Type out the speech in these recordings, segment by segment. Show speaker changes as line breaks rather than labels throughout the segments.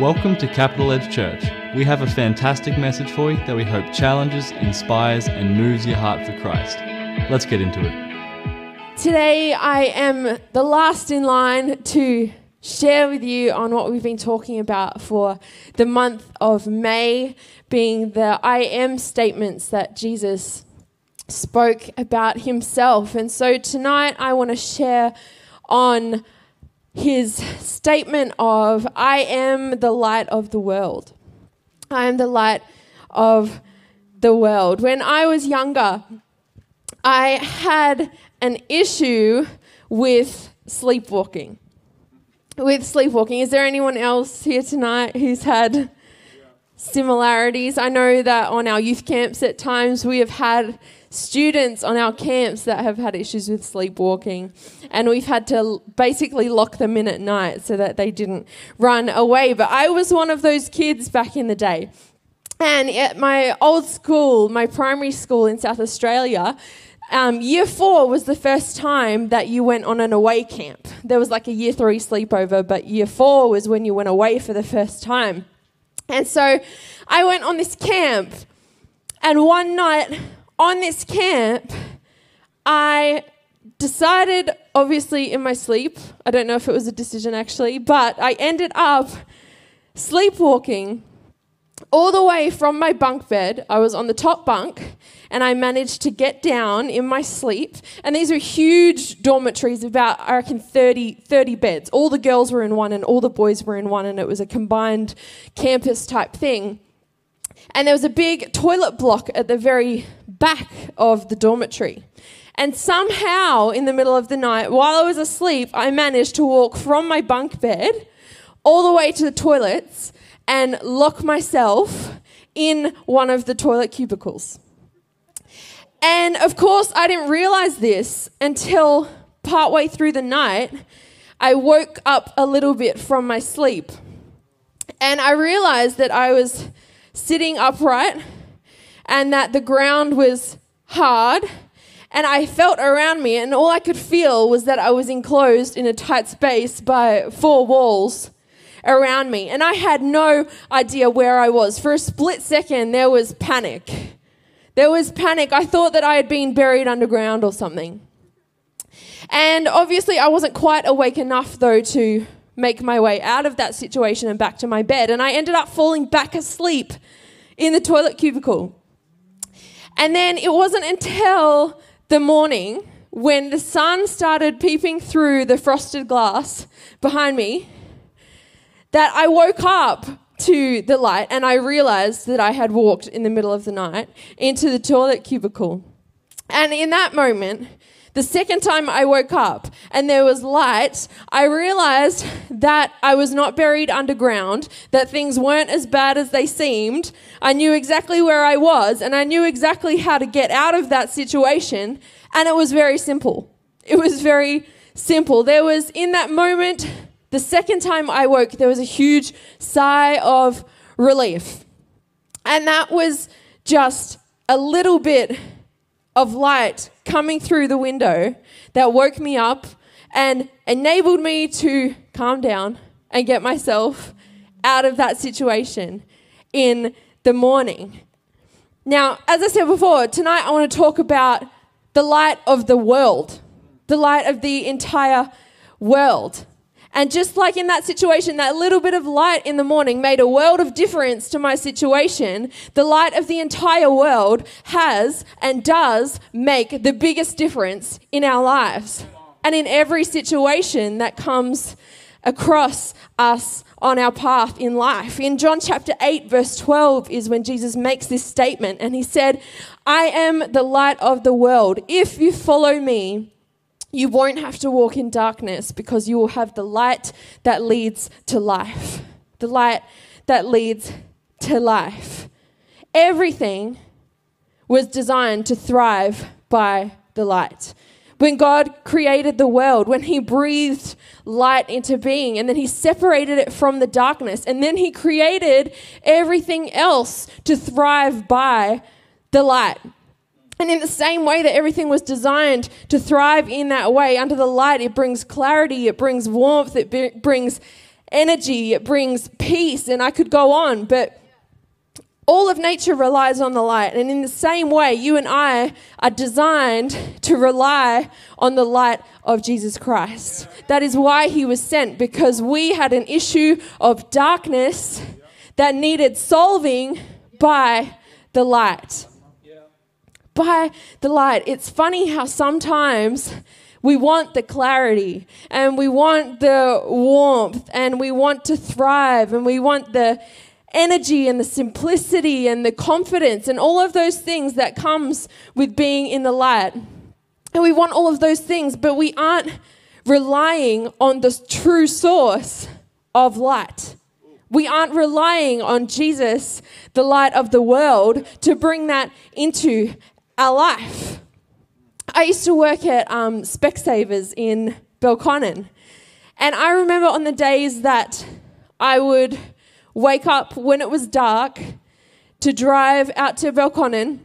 Welcome to Capital Edge Church. We have a fantastic message for you that we hope challenges, inspires, and moves your heart for Christ. Let's get into it.
Today, I am the last in line to share with you on what we've been talking about for the month of May, being the I am statements that Jesus spoke about himself. And so tonight, I want to share on his statement of, I am the light of the world. I am the light of the world. When I was younger, I had an issue with sleepwalking. With sleepwalking. Is there anyone else here tonight who's had similarities? I know that on our youth camps at times we have had students on our camps that have had issues with sleepwalking, and we've had to basically lock them in at night so that they didn't run away. But I was one of those kids back in the day. And at my old school, my primary school in South Australia, um, year four was the first time that you went on an away camp. There was like a year three sleepover, but year four was when you went away for the first time. And so I went on this camp, and one night on this camp, I decided, obviously, in my sleep, I don't know if it was a decision actually, but I ended up sleepwalking all the way from my bunk bed. I was on the top bunk and I managed to get down in my sleep. And these were huge dormitories, about, I reckon, 30, 30 beds. All the girls were in one and all the boys were in one, and it was a combined campus type thing. And there was a big toilet block at the very back of the dormitory. And somehow, in the middle of the night, while I was asleep, I managed to walk from my bunk bed all the way to the toilets and lock myself in one of the toilet cubicles. And of course, I didn't realize this until partway through the night. I woke up a little bit from my sleep. And I realized that I was sitting upright and that the ground was hard. And I felt around me, and all I could feel was that I was enclosed in a tight space by four walls around me. And I had no idea where I was. For a split second, there was panic. There was panic. I thought that I had been buried underground or something. And obviously, I wasn't quite awake enough, though, to make my way out of that situation and back to my bed. And I ended up falling back asleep in the toilet cubicle. And then it wasn't until the morning when the sun started peeping through the frosted glass behind me that I woke up to the light and I realized that I had walked in the middle of the night into the toilet cubicle. And in that moment, the second time I woke up and there was light, I realized that I was not buried underground, that things weren't as bad as they seemed. I knew exactly where I was and I knew exactly how to get out of that situation. And it was very simple. It was very simple. There was, in that moment, the second time I woke, there was a huge sigh of relief. And that was just a little bit of light coming through the window that woke me up and enabled me to calm down and get myself out of that situation in the morning. Now, as I said before, tonight I want to talk about the light of the world, the light of the entire world. And just like in that situation, that little bit of light in the morning made a world of difference to my situation. The light of the entire world has and does make the biggest difference in our lives and in every situation that comes across us on our path in life. In John chapter 8, verse 12, is when Jesus makes this statement, and he said, I am the light of the world. If you follow me, you won't have to walk in darkness because you will have the light that leads to life. The light that leads to life. Everything was designed to thrive by the light. When God created the world, when He breathed light into being, and then He separated it from the darkness, and then He created everything else to thrive by the light. And in the same way that everything was designed to thrive in that way, under the light, it brings clarity, it brings warmth, it b- brings energy, it brings peace, and I could go on. But all of nature relies on the light. And in the same way, you and I are designed to rely on the light of Jesus Christ. That is why he was sent, because we had an issue of darkness that needed solving by the light. By the light. It's funny how sometimes we want the clarity and we want the warmth and we want to thrive and we want the energy and the simplicity and the confidence and all of those things that comes with being in the light. And we want all of those things, but we aren't relying on the true source of light. We aren't relying on Jesus, the light of the world, to bring that into our life. I used to work at um, Specsavers in Belconnen, and I remember on the days that I would wake up when it was dark to drive out to Belconnen,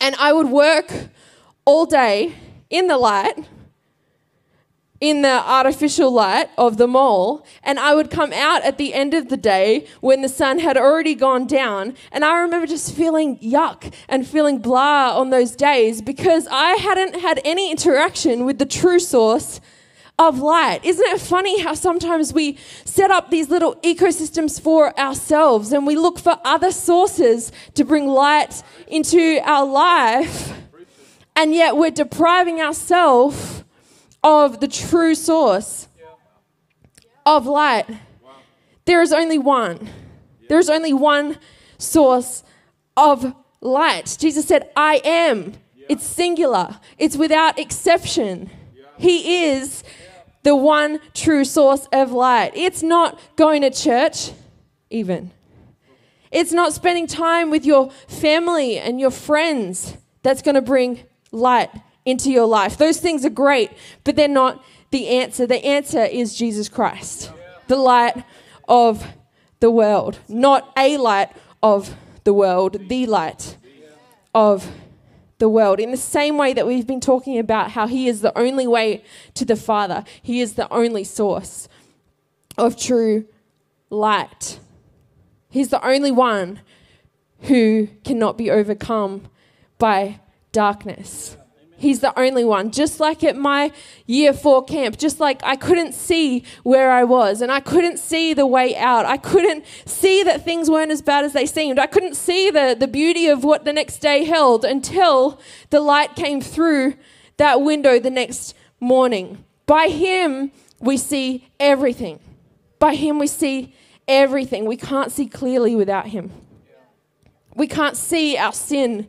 and I would work all day in the light, in the artificial light of the mall, and I would come out at the end of the day when the sun had already gone down. And I remember just feeling yuck and feeling blah on those days because I hadn't had any interaction with the true source of light. Isn't it funny how sometimes we set up these little ecosystems for ourselves and we look for other sources to bring light into our life, and yet we're depriving ourselves of the true source of light. There is only one. There is only one source of light. Jesus said, I am. It's singular, it's without exception. He is the one true source of light. It's not going to church, even. It's not spending time with your family and your friends that's going to bring light into your life. Those things are great, but they're not the answer. The answer is Jesus Christ, the light of the world, not a light of the world, the light of the world. In the same way that we've been talking about how He is the only way to the Father, He is the only source of true light. He's the only one who cannot be overcome by darkness. He's the only one. Just like at my year four camp, just like I couldn't see where I was and I couldn't see the way out. I couldn't see that things weren't as bad as they seemed. I couldn't see the, the beauty of what the next day held until the light came through that window the next morning. By Him, we see everything. By Him, we see everything. We can't see clearly without Him. We can't see our sin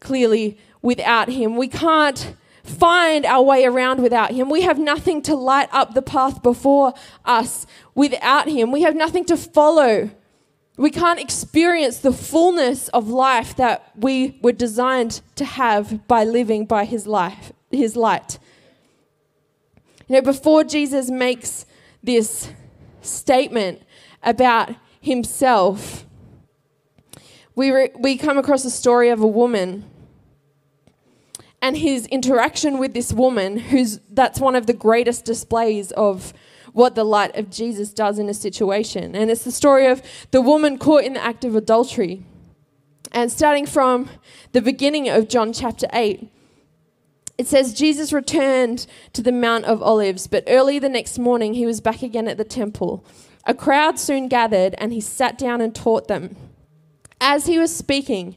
clearly without Him. We can't find our way around without Him. We have nothing to light up the path before us without Him. We have nothing to follow. We can't experience the fullness of life that we were designed to have by living by His life, His light. You know, before Jesus makes this statement about Himself, we, re- we come across a story of a woman and his interaction with this woman, who's that's one of the greatest displays of what the light of Jesus does in a situation. And it's the story of the woman caught in the act of adultery. And starting from the beginning of John chapter 8, it says Jesus returned to the Mount of Olives, but early the next morning he was back again at the temple. A crowd soon gathered, and he sat down and taught them. As he was speaking,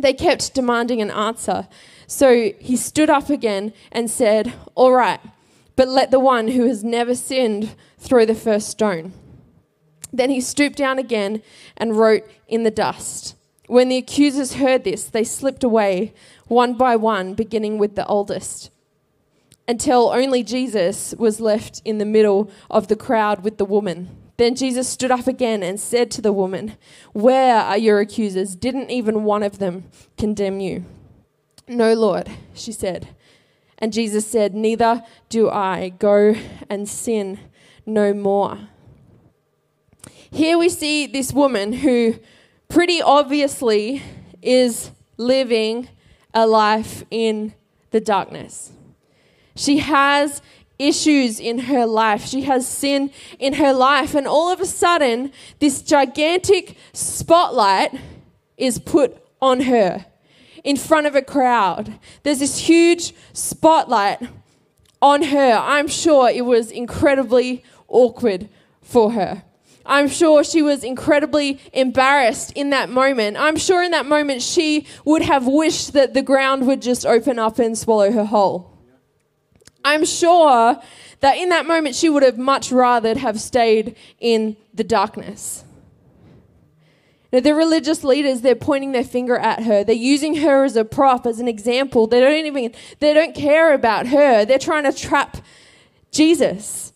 They kept demanding an answer. So he stood up again and said, All right, but let the one who has never sinned throw the first stone. Then he stooped down again and wrote in the dust. When the accusers heard this, they slipped away one by one, beginning with the oldest, until only Jesus was left in the middle of the crowd with the woman. Then Jesus stood up again and said to the woman, Where are your accusers? Didn't even one of them condemn you? No, Lord, she said. And Jesus said, Neither do I. Go and sin no more. Here we see this woman who pretty obviously is living a life in the darkness. She has issues in her life. She has sin in her life. And all of a sudden, this gigantic spotlight is put on her in front of a crowd. There's this huge spotlight on her. I'm sure it was incredibly awkward for her. I'm sure she was incredibly embarrassed in that moment. I'm sure in that moment she would have wished that the ground would just open up and swallow her whole. I'm sure that in that moment she would have much rather have stayed in the darkness. Now, the religious leaders, they're pointing their finger at her. They're using her as a prop, as an example. They don't even, they don't care about her. They're trying to trap Jesus.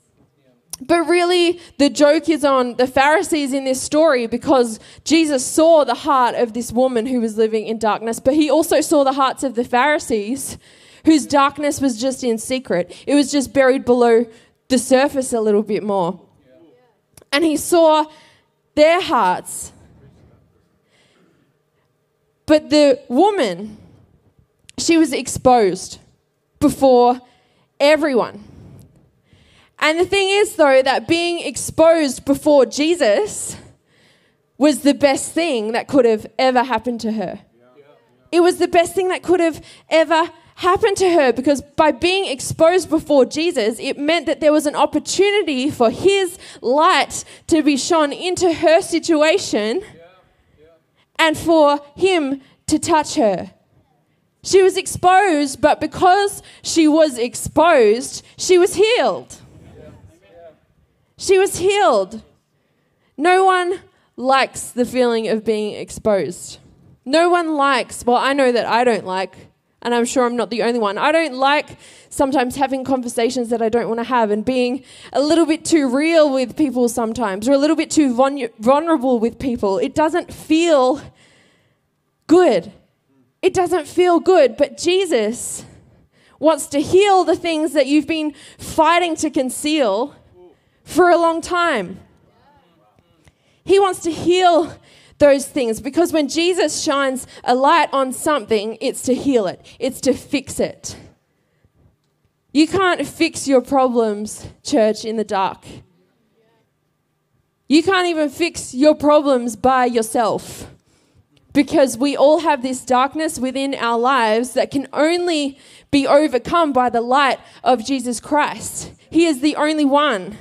But really, the joke is on the Pharisees in this story because Jesus saw the heart of this woman who was living in darkness, but he also saw the hearts of the Pharisees whose darkness was just in secret. It was just buried below the surface a little bit more. And he saw their hearts. But the woman, she was exposed before everyone. And the thing is, though, that being exposed before Jesus was the best thing that could have ever happened to her. It was the best thing that could have ever happened to her because by being exposed before Jesus, it meant that there was an opportunity for his light to be shone into her situation and for him to touch her. She was exposed, but because she was exposed, she was healed. She was healed. No one likes the feeling of being exposed. No one likes, well, I know that I don't like and I'm sure I'm not the only one. I don't like sometimes having conversations that I don't want to have and being a little bit too real with people sometimes or a little bit too vulnerable with people. It doesn't feel good. It doesn't feel good, but Jesus wants to heal the things that you've been fighting to conceal for a long time. He wants to heal those things because when Jesus shines a light on something, it's to heal it, it's to fix it. You can't fix your problems, church, in the dark. You can't even fix your problems by yourself because we all have this darkness within our lives that can only be overcome by the light of Jesus Christ. He is the only one.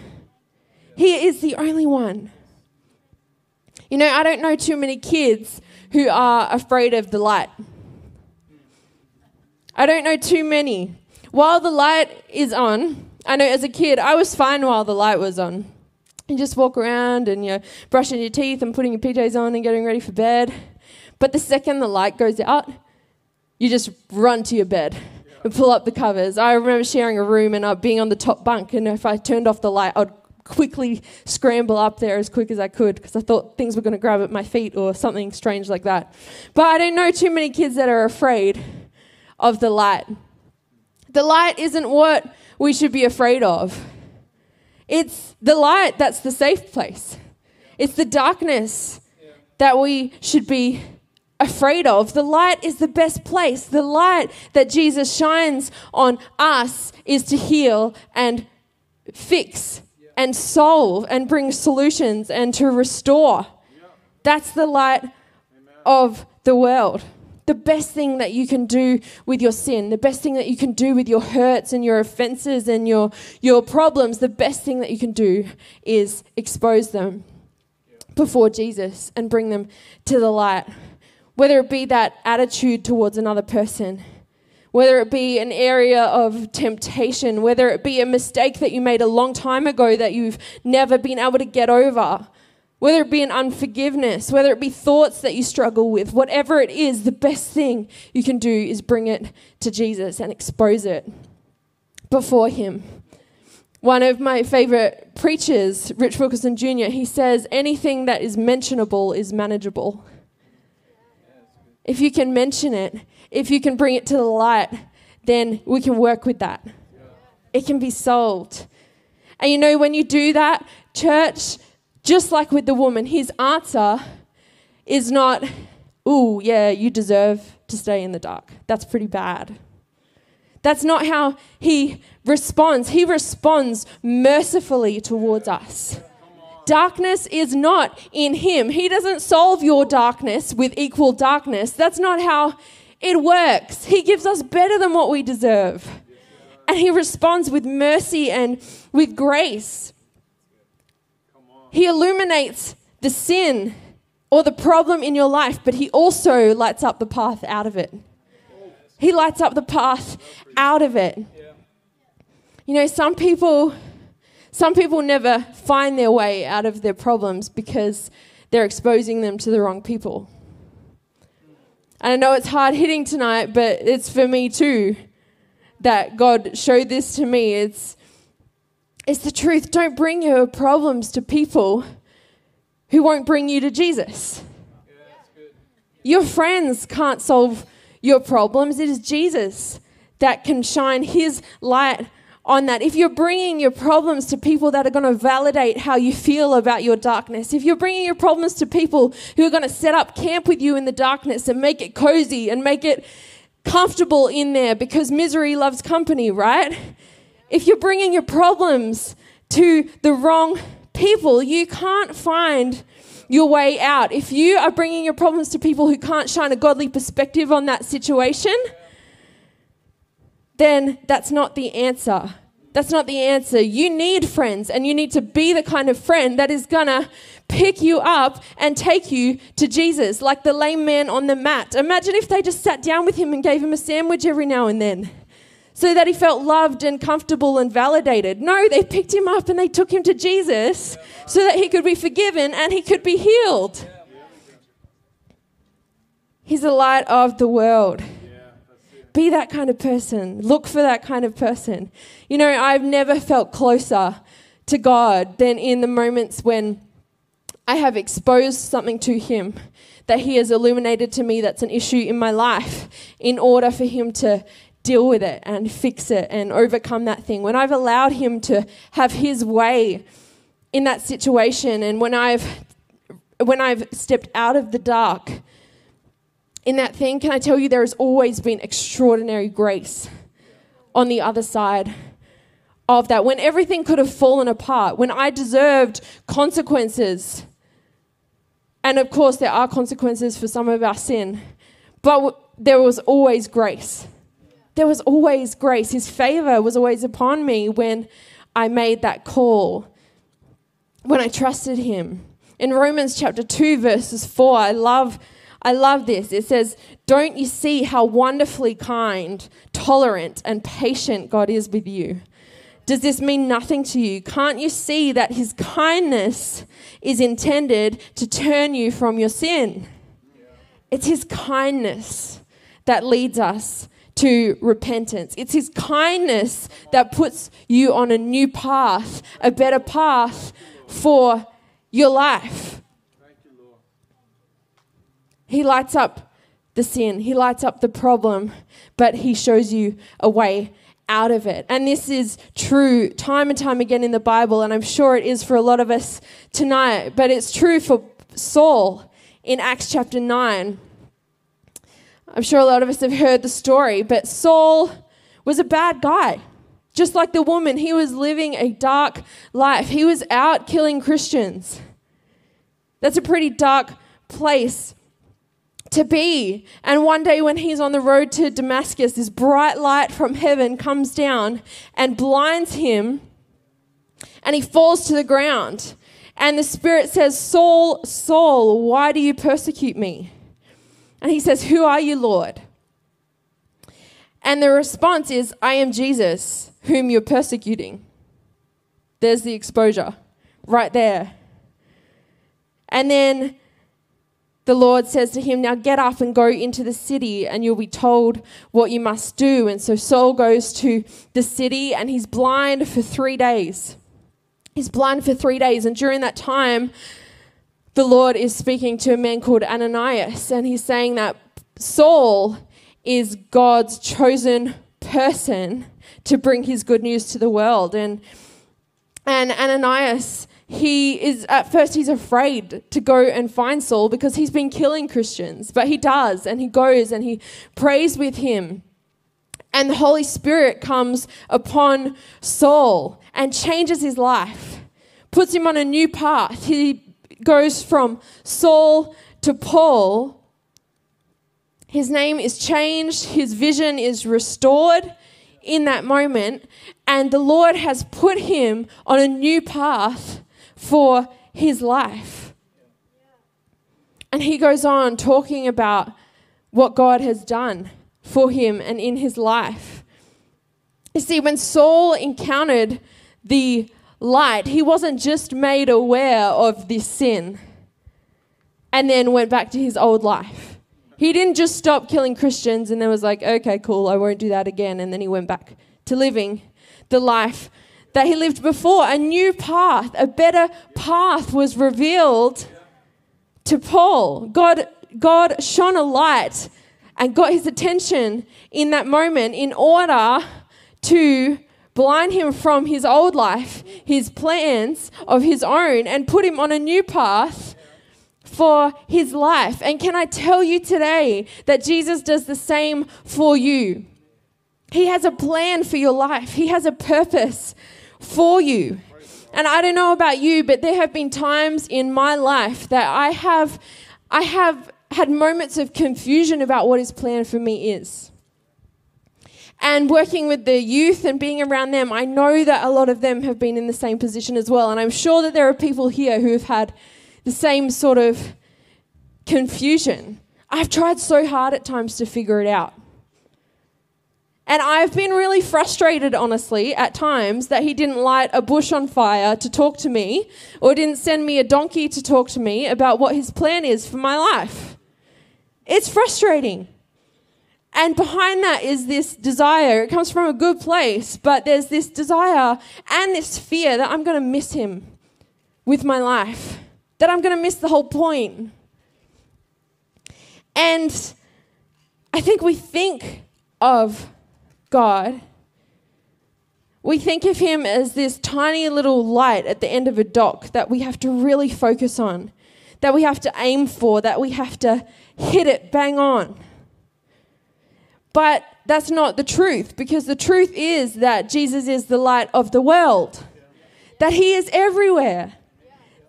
He is the only one. You know, I don't know too many kids who are afraid of the light. I don't know too many. While the light is on, I know as a kid, I was fine while the light was on. You just walk around and you're brushing your teeth and putting your PJs on and getting ready for bed. But the second the light goes out, you just run to your bed and pull up the covers. I remember sharing a room and being on the top bunk, and if I turned off the light, I'd quickly scramble up there as quick as I could because I thought things were going to grab at my feet or something strange like that. But I don't know too many kids that are afraid of the light. The light isn't what we should be afraid of. It's the light that's the safe place. It's the darkness that we should be afraid of. The light is the best place. The light that Jesus shines on us is to heal and fix and solve and bring solutions and to restore. That's the light of the world. The best thing that you can do with your sin, the best thing that you can do with your hurts and your offenses and your, your problems, the best thing that you can do is expose them before Jesus and bring them to the light. Whether it be that attitude towards another person, whether it be an area of temptation, whether it be a mistake that you made a long time ago that you've never been able to get over, whether it be an unforgiveness, whether it be thoughts that you struggle with, whatever it is, the best thing you can do is bring it to Jesus and expose it before Him. One of my favorite preachers, Rich Wilkerson Jr., he says, anything that is mentionable is manageable. If you can mention it, if you can bring it to the light, then we can work with that. It can be solved. And you know, when you do that, church, just like with the woman, his answer is not, ooh, yeah, you deserve to stay in the dark. That's pretty bad. That's not how he responds. He responds mercifully towards us. Darkness is not in him. He doesn't solve your darkness with equal darkness. That's not how it works. He gives us better than what we deserve. And he responds with mercy and with grace. He illuminates the sin or the problem in your life, but he also lights up the path out of it. He lights up the path out of it. You know, some people some people never find their way out of their problems because they're exposing them to the wrong people. And I know it's hard hitting tonight, but it's for me too that God showed this to me. It's it's the truth. Don't bring your problems to people who won't bring you to Jesus. Your friends can't solve your problems. It is Jesus that can shine his light on that. If you're bringing your problems to people that are going to validate how you feel about your darkness, if you're bringing your problems to people who are going to set up camp with you in the darkness and make it cozy and make it comfortable in there because misery loves company, right? If you're bringing your problems to the wrong people, you can't find your way out. If you are bringing your problems to people who can't shine a godly perspective on that situation, then that's not the answer. That's not the answer. You need friends, and you need to be the kind of friend that is gonna pick you up and take you to Jesus, like the lame man on the mat. Imagine if they just sat down with him and gave him a sandwich every now and then so that he felt loved and comfortable and validated. No, they picked him up and they took him to Jesus so that he could be forgiven and he could be healed. He's the light of the world. Be that kind of person. Look for that kind of person. You know, I've never felt closer to God than in the moments when I have exposed something to Him that He has illuminated to me that's an issue in my life in order for Him to deal with it and fix it and overcome that thing. When I've allowed Him to have His way in that situation and when I've when I've stepped out of the dark in that thing, can I tell you there has always been extraordinary grace on the other side of that. When everything could have fallen apart, when I deserved consequences. And of course, there are consequences for some of our sin, but there was always grace. There was always grace. His favor was always upon me when I made that call, when I trusted him. In Romans chapter 2, verses 4, I love I love this. It says, Don't you see how wonderfully kind, tolerant, and patient God is with you? Does this mean nothing to you? Can't you see that His kindness is intended to turn you from your sin? It's His kindness that leads us to repentance. It's His kindness that puts you on a new path, a better path for your life. He lights up the sin, He lights up the problem, but He shows you a way out of it. And this is true time and time again in the Bible, and I'm sure it is for a lot of us tonight, but it's true for Saul in Acts chapter 9. I'm sure a lot of us have heard the story, but Saul was a bad guy. Just like the woman, he was living a dark life. He was out killing Christians. That's a pretty dark place to be. And one day, when he's on the road to Damascus, this bright light from heaven comes down and blinds him, and he falls to the ground. And the Spirit says, Saul, Saul, why do you persecute me? And he says, Who are you, Lord? And the response is, I am Jesus, whom you're persecuting. There's the exposure right there. And then the Lord says to him, Now get up and go into the city, and you'll be told what you must do. And so Saul goes to the city, and he's blind for three days. He's blind for three days. And during that time, the Lord is speaking to a man called Ananias, and he's saying that Saul is God's chosen person to bring his good news to the world. And, and Ananias he is at first he's afraid to go and find Saul because he's been killing Christians, but he does and he goes and he prays with him. And the Holy Spirit comes upon Saul and changes his life, puts him on a new path. He goes from Saul to Paul. His name is changed, his vision is restored in that moment, and the Lord has put him on a new path for his life. And he goes on talking about what God has done for him and in his life. You see, when Saul encountered the light, he wasn't just made aware of this sin and then went back to his old life. He didn't just stop killing Christians and then was like, okay, cool, I won't do that again. And then he went back to living the life that he lived before. A new path, a better path was revealed to Paul. God, God shone a light and got his attention in that moment in order to blind him from his old life, his plans of his own, and put him on a new path for his life. And can I tell you today that Jesus does the same for you? He has a plan for your life, He has a purpose for you. And I don't know about you, but there have been times in my life that I have I have had moments of confusion about what his plan for me is. And working with the youth and being around them, I know that a lot of them have been in the same position as well. And I'm sure that there are people here who have had the same sort of confusion. I've tried so hard at times to figure it out. And I've been really frustrated, honestly, at times that he didn't light a bush on fire to talk to me or didn't send me a donkey to talk to me about what his plan is for my life. It's frustrating. And behind that is this desire. It comes from a good place, but there's this desire and this fear that I'm going to miss him with my life, that I'm going to miss the whole point. And I think we think of God, we think of him as this tiny little light at the end of a dock that we have to really focus on, that we have to aim for, that we have to hit it bang on. But that's not the truth because the truth is that Jesus is the light of the world, that he is everywhere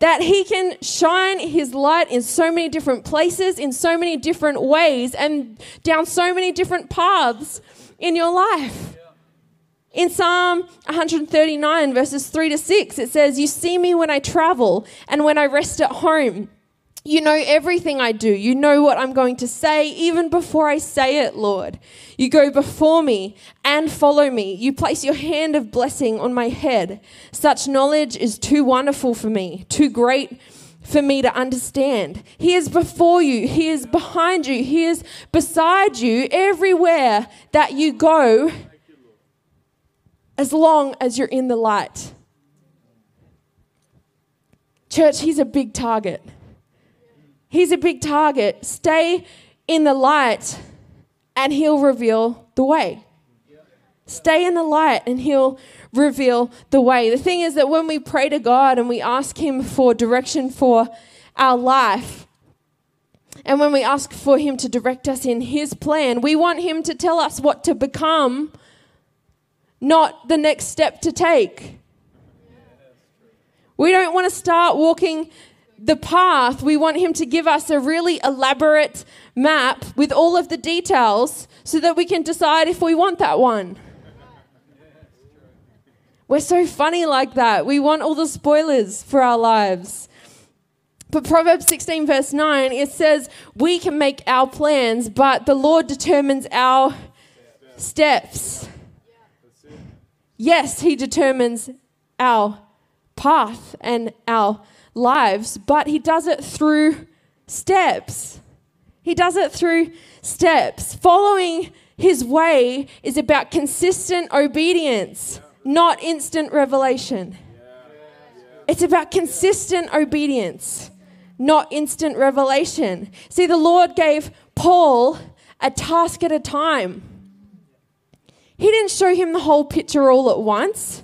that he can shine his light in so many different places, in so many different ways, and down so many different paths in your life. In Psalm 139, verses 3 to 6, it says, You see me when I travel and when I rest at home. You know everything I do. You know what I'm going to say even before I say it, Lord. You go before me and follow me. You place your hand of blessing on my head. Such knowledge is too wonderful for me, too great for me to understand. He is before you, He is behind you, He is beside you everywhere that you go, as long as you're in the light. Church, He's a big target. He's a big target. Stay in the light, and He'll reveal the way. Stay in the light, and He'll reveal the way. The thing is that when we pray to God and we ask Him for direction for our life, and when we ask for Him to direct us in His plan, we want Him to tell us what to become, not the next step to take. We don't want to start walking the path. We want Him to give us a really elaborate map with all of the details so that we can decide if we want that one. We're so funny like that. We want all the spoilers for our lives. But Proverbs 16, verse 9, it says, We can make our plans, but the Lord determines our steps. Yes, He determines our path and our lives, but He does it through steps. He does it through steps. Following his way is about consistent obedience, not instant revelation. It's about consistent obedience, not instant revelation. See, the Lord gave Paul a task at a time. He didn't show him the whole picture all at once.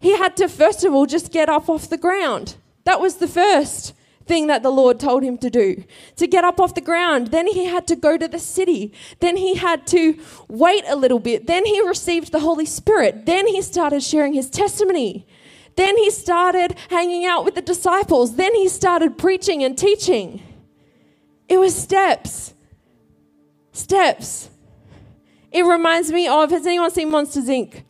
He had to, first of all, just get up off the ground. That was the first thing that the Lord told him to do to get up off the ground. Then he had to go to the city. Then he had to wait a little bit. Then he received the Holy Spirit. Then he started sharing his testimony. Then he started hanging out with the disciples. Then he started preaching and teaching. It was steps. Steps. It reminds me of has anyone seen Monsters Inc?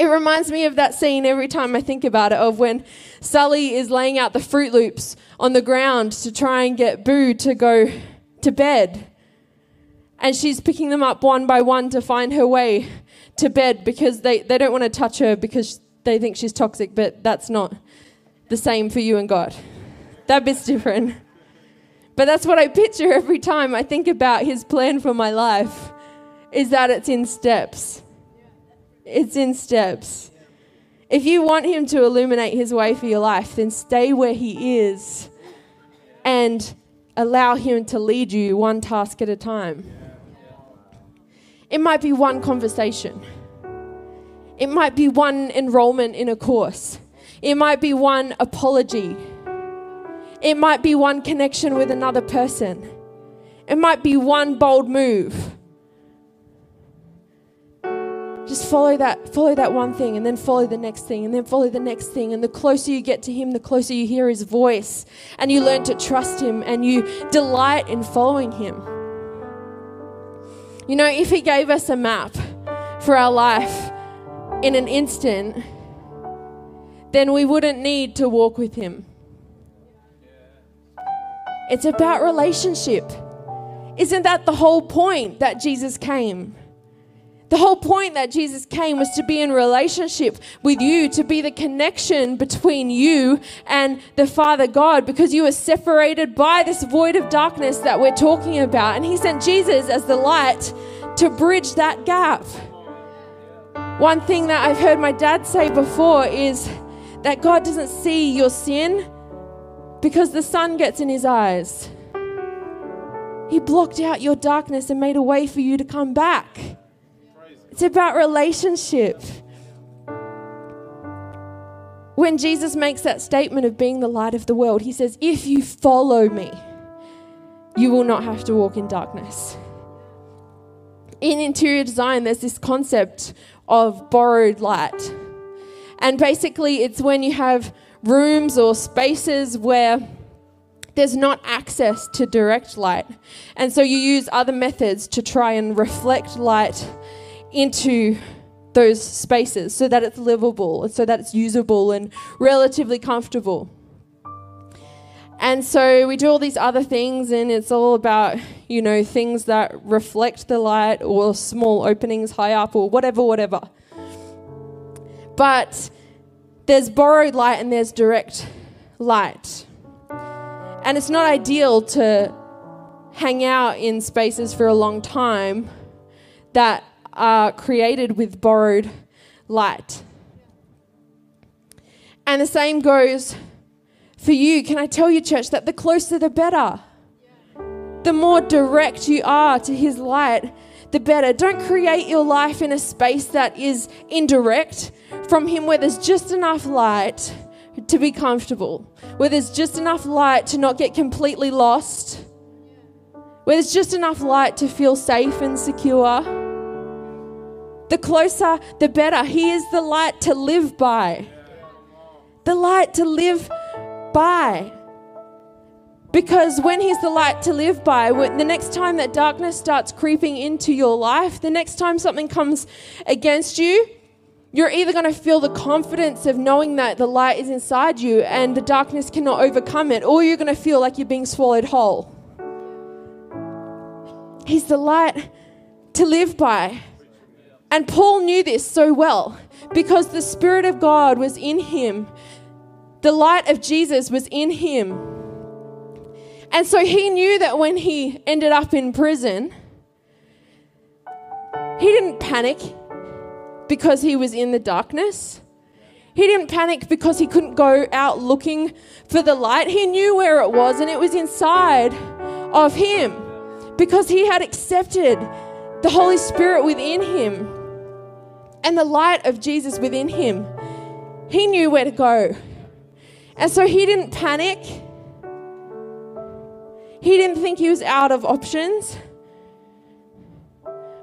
It reminds me of that scene every time I think about it of when Sully is laying out the Froot Loops on the ground to try and get Boo to go to bed. And she's picking them up one by one to find her way to bed because they, they don't want to touch her because they think she's toxic, but that's not the same for you and God. That bit's different. But that's what I picture every time I think about his plan for my life is that it's in steps. It's in steps. If you want Him to illuminate His way for your life, then stay where He is and allow Him to lead you one task at a time. It might be one conversation, it might be one enrollment in a course, it might be one apology, it might be one connection with another person, it might be one bold move just follow that follow that one thing and then follow the next thing and then follow the next thing. And the closer you get to him the closer you hear his voice. And you learn to trust him and you delight in following him. You know if he gave us a map for our life in an instant then we wouldn't need to walk with him. It's about relationship. Isn't that the whole point that Jesus came the whole point that Jesus came was to be in relationship with you, to be the connection between you and the Father God, because you were separated by this void of darkness that we're talking about. And He sent Jesus as the light to bridge that gap. One thing that I've heard my dad say before is that God doesn't see your sin because the sun gets in His eyes. He blocked out your darkness and made a way for you to come back. It's about relationship. When Jesus makes that statement of being the light of the world, he says, If you follow me, you will not have to walk in darkness. In interior design, there's this concept of borrowed light. And basically, it's when you have rooms or spaces where there's not access to direct light. And so you use other methods to try and reflect light into those spaces so that it's livable and so that it's usable and relatively comfortable. And so we do all these other things, and it's all about, you know, things that reflect the light or small openings high up or whatever, whatever. But there's borrowed light and there's direct light. And it's not ideal to hang out in spaces for a long time that are created with borrowed light. And the same goes for you. Can I tell you, church, that the closer the better? The more direct you are to His light, the better. Don't create your life in a space that is indirect from Him where there's just enough light to be comfortable, where there's just enough light to not get completely lost, where there's just enough light to feel safe and secure the closer, the better. He is the light to live by. The light to live by. Because when He's the light to live by, the next time that darkness starts creeping into your life, the next time something comes against you, you're either going to feel the confidence of knowing that the light is inside you and the darkness cannot overcome it, or you're going to feel like you're being swallowed whole. He's the light to live by. And Paul knew this so well because the Spirit of God was in him, the light of Jesus was in him. And so he knew that when he ended up in prison, he didn't panic because he was in the darkness. He didn't panic because he couldn't go out looking for the light. He knew where it was, and it was inside of him because he had accepted the Holy Spirit within him and the light of Jesus within him. He knew where to go. And so he didn't panic. He didn't think he was out of options.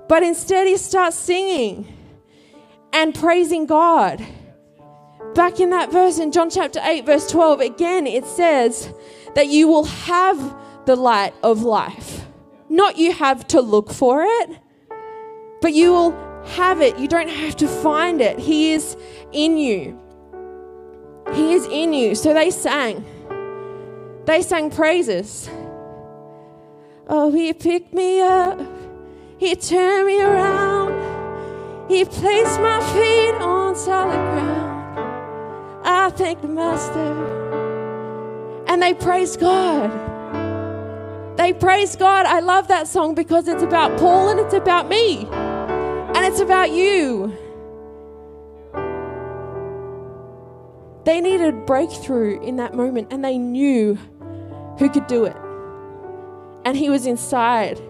But instead, he starts singing and praising God. Back in that verse in John chapter 8, verse 12, again it says that you will have the light of life. Not you have to look for it, but you will have it. You don't have to find it. He is in you. He is in you. So they sang. They sang praises. Oh, he picked me up. He turned me around. He placed my feet on solid ground. I thank the Master. And they praised God. They praised God. I love that song because it's about Paul and it's about me. It's about you. They needed breakthrough in that moment and they knew who could do it. And he was inside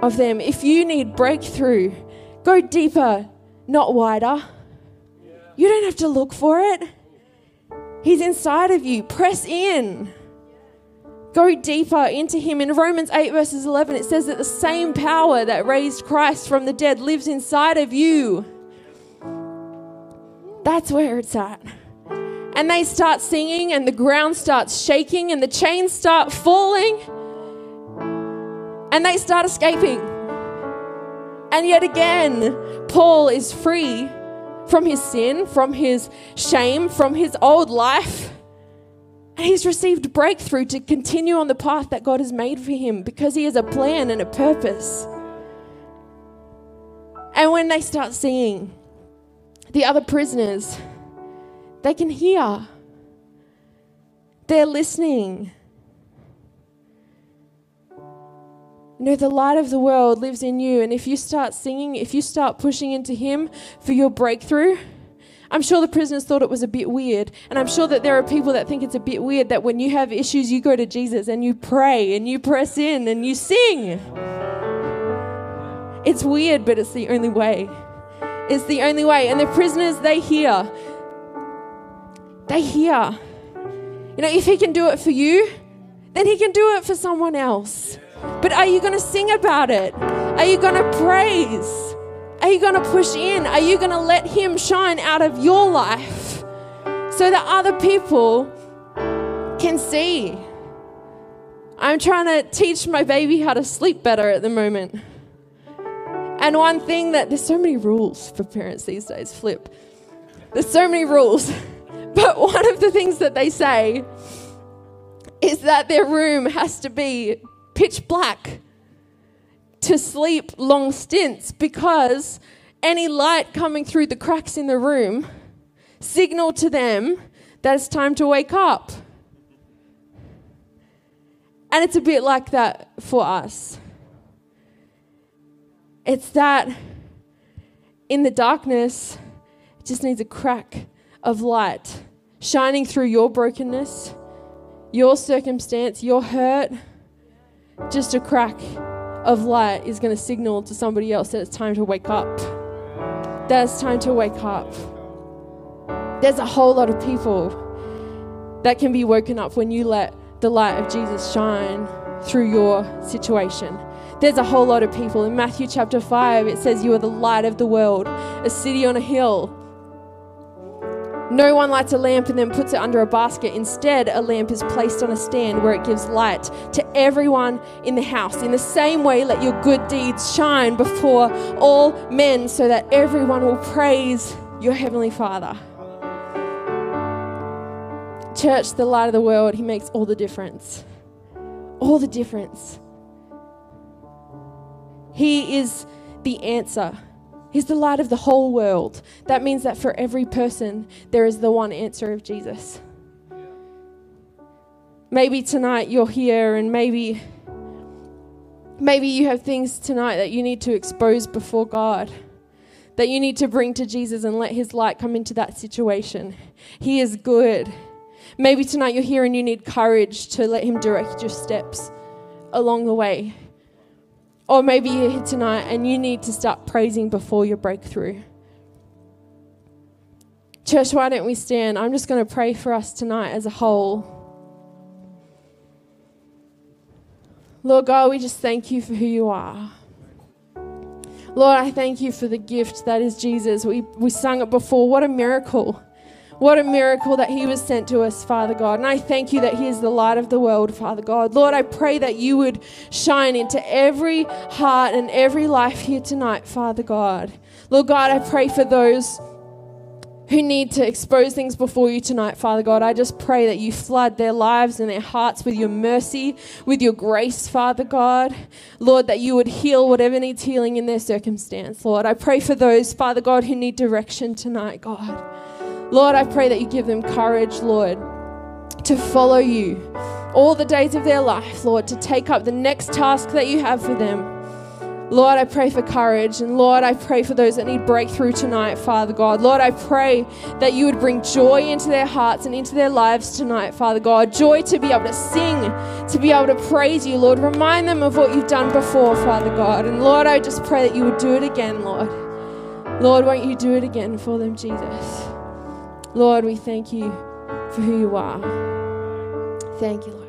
of them. If you need breakthrough, go deeper, not wider. You don't have to look for it. He's inside of you. Press in. Go deeper into Him. In Romans 8, verses 11, it says that the same power that raised Christ from the dead lives inside of you. That's where it's at. And they start singing, and the ground starts shaking, and the chains start falling, and they start escaping. And yet again, Paul is free from his sin, from his shame, from his old life. And he's received breakthrough to continue on the path that God has made for him because he has a plan and a purpose. And when they start singing, the other prisoners, they can hear. They're listening. You know, the light of the world lives in you. And if you start singing, if you start pushing into Him for your breakthrough, I'm sure the prisoners thought it was a bit weird. And I'm sure that there are people that think it's a bit weird that when you have issues, you go to Jesus and you pray and you press in and you sing. It's weird, but it's the only way. It's the only way. And the prisoners, they hear. They hear. You know, if He can do it for you, then He can do it for someone else. But are you going to sing about it? Are you going to praise? Are you going to push in? Are you going to let Him shine out of your life so that other people can see? I'm trying to teach my baby how to sleep better at the moment. And one thing that there's so many rules for parents these days, flip. There's so many rules. But one of the things that they say is that their room has to be pitch black to sleep long stints because any light coming through the cracks in the room signal to them that it's time to wake up. And it's a bit like that for us. It's that in the darkness, it just needs a crack of light shining through your brokenness, your circumstance, your hurt. Just a crack of light is going to signal to somebody else that it's time to wake up. That it's time to wake up. There's a whole lot of people that can be woken up when you let the light of Jesus shine through your situation. There's a whole lot of people. In Matthew chapter 5, it says, You are the light of the world, a city on a hill no one lights a lamp and then puts it under a basket. Instead, a lamp is placed on a stand where it gives light to everyone in the house. In the same way, let your good deeds shine before all men so that everyone will praise your Heavenly Father. Church, the light of the world, He makes all the difference. All the difference. He is the answer. He's the light of the whole world. That means that for every person, there is the one answer of Jesus. Maybe tonight you're here and maybe maybe you have things tonight that you need to expose before God. That you need to bring to Jesus and let his light come into that situation. He is good. Maybe tonight you're here and you need courage to let him direct your steps along the way. Or maybe you're here tonight and you need to start praising before your breakthrough. Church, why don't we stand? I'm just going to pray for us tonight as a whole. Lord God, we just thank you for who you are. Lord, I thank you for the gift that is Jesus. We, we sung it before. What a miracle. What a miracle that He was sent to us, Father God. And I thank you that He is the light of the world, Father God. Lord, I pray that you would shine into every heart and every life here tonight, Father God. Lord God, I pray for those who need to expose things before you tonight, Father God. I just pray that you flood their lives and their hearts with your mercy, with your grace, Father God. Lord, that you would heal whatever needs healing in their circumstance, Lord. I pray for those, Father God, who need direction tonight, God. Lord, I pray that you give them courage, Lord, to follow you all the days of their life, Lord, to take up the next task that you have for them. Lord, I pray for courage. And Lord, I pray for those that need breakthrough tonight, Father God. Lord, I pray that you would bring joy into their hearts and into their lives tonight, Father God. Joy to be able to sing, to be able to praise you, Lord. Remind them of what you've done before, Father God. And Lord, I just pray that you would do it again, Lord. Lord, won't you do it again for them, Jesus? Lord, we thank you for who you are. Thank you, Lord.